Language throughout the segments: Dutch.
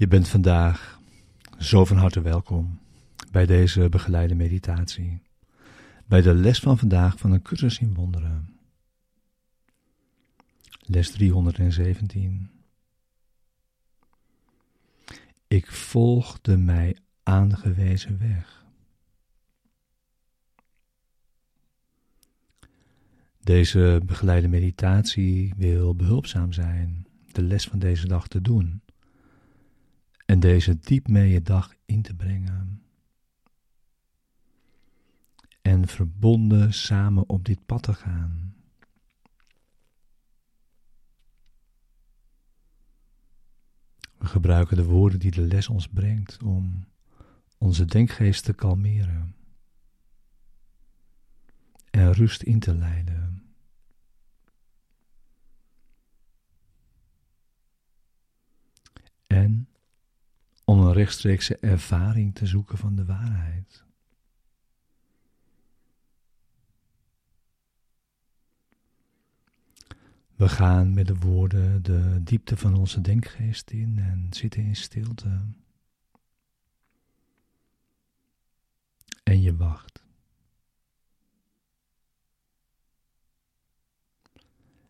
Je bent vandaag zo van harte welkom bij deze begeleide meditatie, bij de les van vandaag van een cursus in wonderen. Les 317. Ik volg de mij aangewezen weg. Deze begeleide meditatie wil behulpzaam zijn de les van deze dag te doen en deze diep mee dag in te brengen. En verbonden samen op dit pad te gaan. We gebruiken de woorden die de les ons brengt om onze denkgeest te kalmeren en rust in te leiden. En om een rechtstreekse ervaring te zoeken van de waarheid. We gaan met de woorden de diepte van onze denkgeest in en zitten in stilte. En je wacht.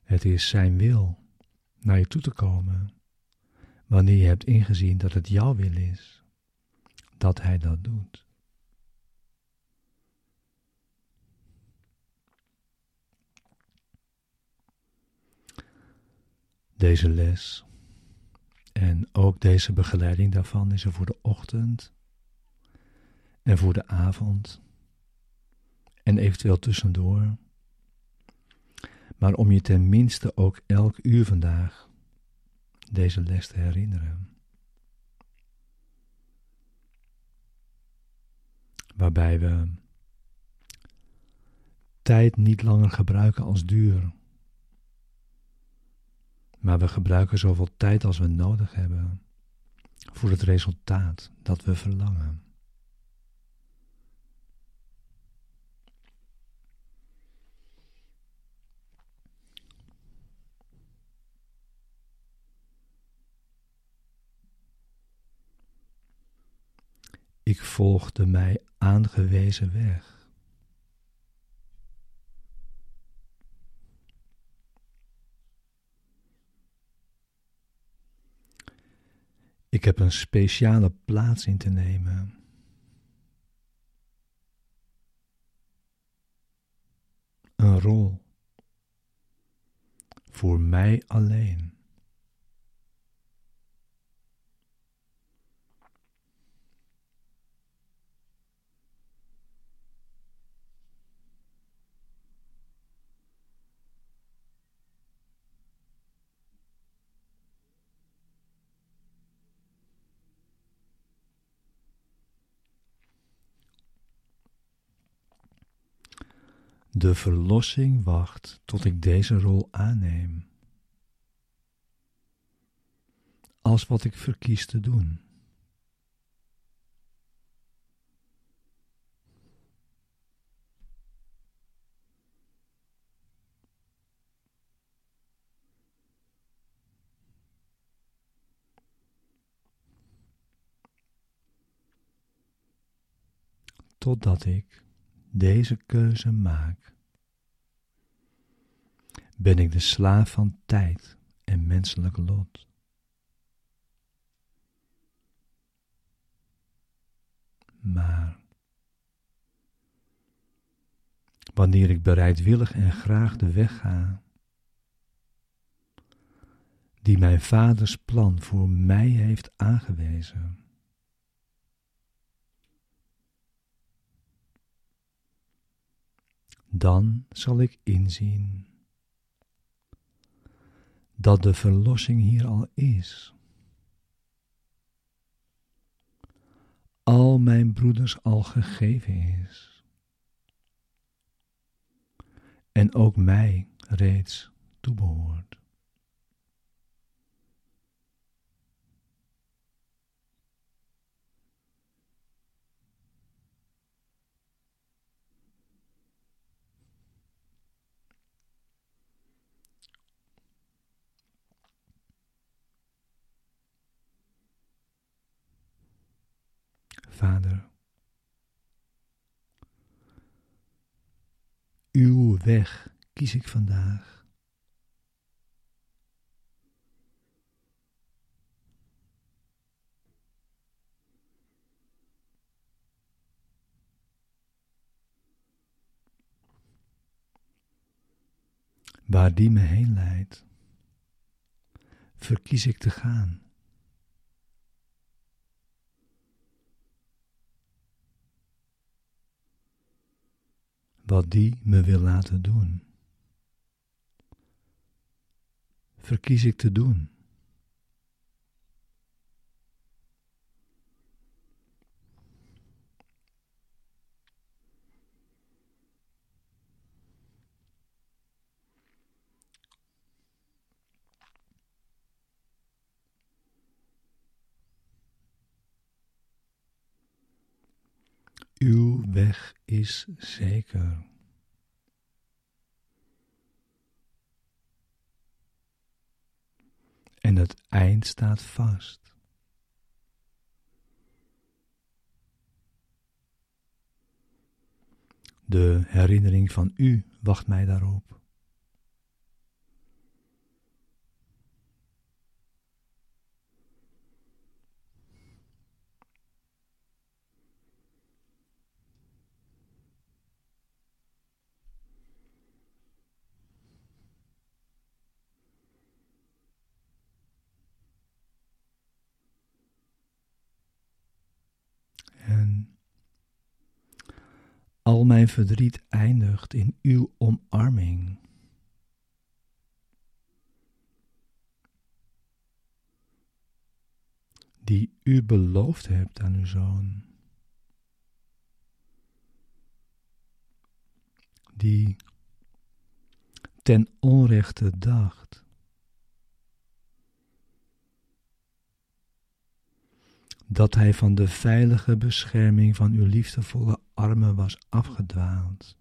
Het is Zijn wil naar je toe te komen wanneer je hebt ingezien dat het jouw wil is, dat Hij dat doet. Deze les en ook deze begeleiding daarvan is er voor de ochtend en voor de avond en eventueel tussendoor. Maar om je tenminste ook elk uur vandaag deze les te herinneren. Waarbij we tijd niet langer gebruiken als duur, maar we gebruiken zoveel tijd als we nodig hebben voor het resultaat dat we verlangen. Ik volgde mij aangewezen weg. Ik heb een speciale plaats in te nemen. Een rol. Voor mij alleen. De verlossing wacht tot ik deze rol aanneem. Als wat ik verkies te doen. Totdat ik deze keuze maak, ben ik de slaaf van tijd en menselijk lot. Maar wanneer ik bereidwillig en graag de weg ga, die mijn vaders plan voor mij heeft aangewezen, dan zal ik inzien dat de verlossing hier al is. Al mijn broeders al gegeven is. En ook mij reeds toebehoort. Vader. Uw weg kies ik vandaag. Waar die me heen leidt, verkies ik te gaan. Wat die me wil laten doen, verkies ik te doen. Uw weg is zeker. En het eind staat vast. De herinnering van u wacht mij daarop. Al mijn verdriet eindigt in uw omarming. Die u beloofd hebt aan uw zoon. Die ten onrechte dacht dat hij van de veilige bescherming van uw liefdevolle armen was afgedwaald.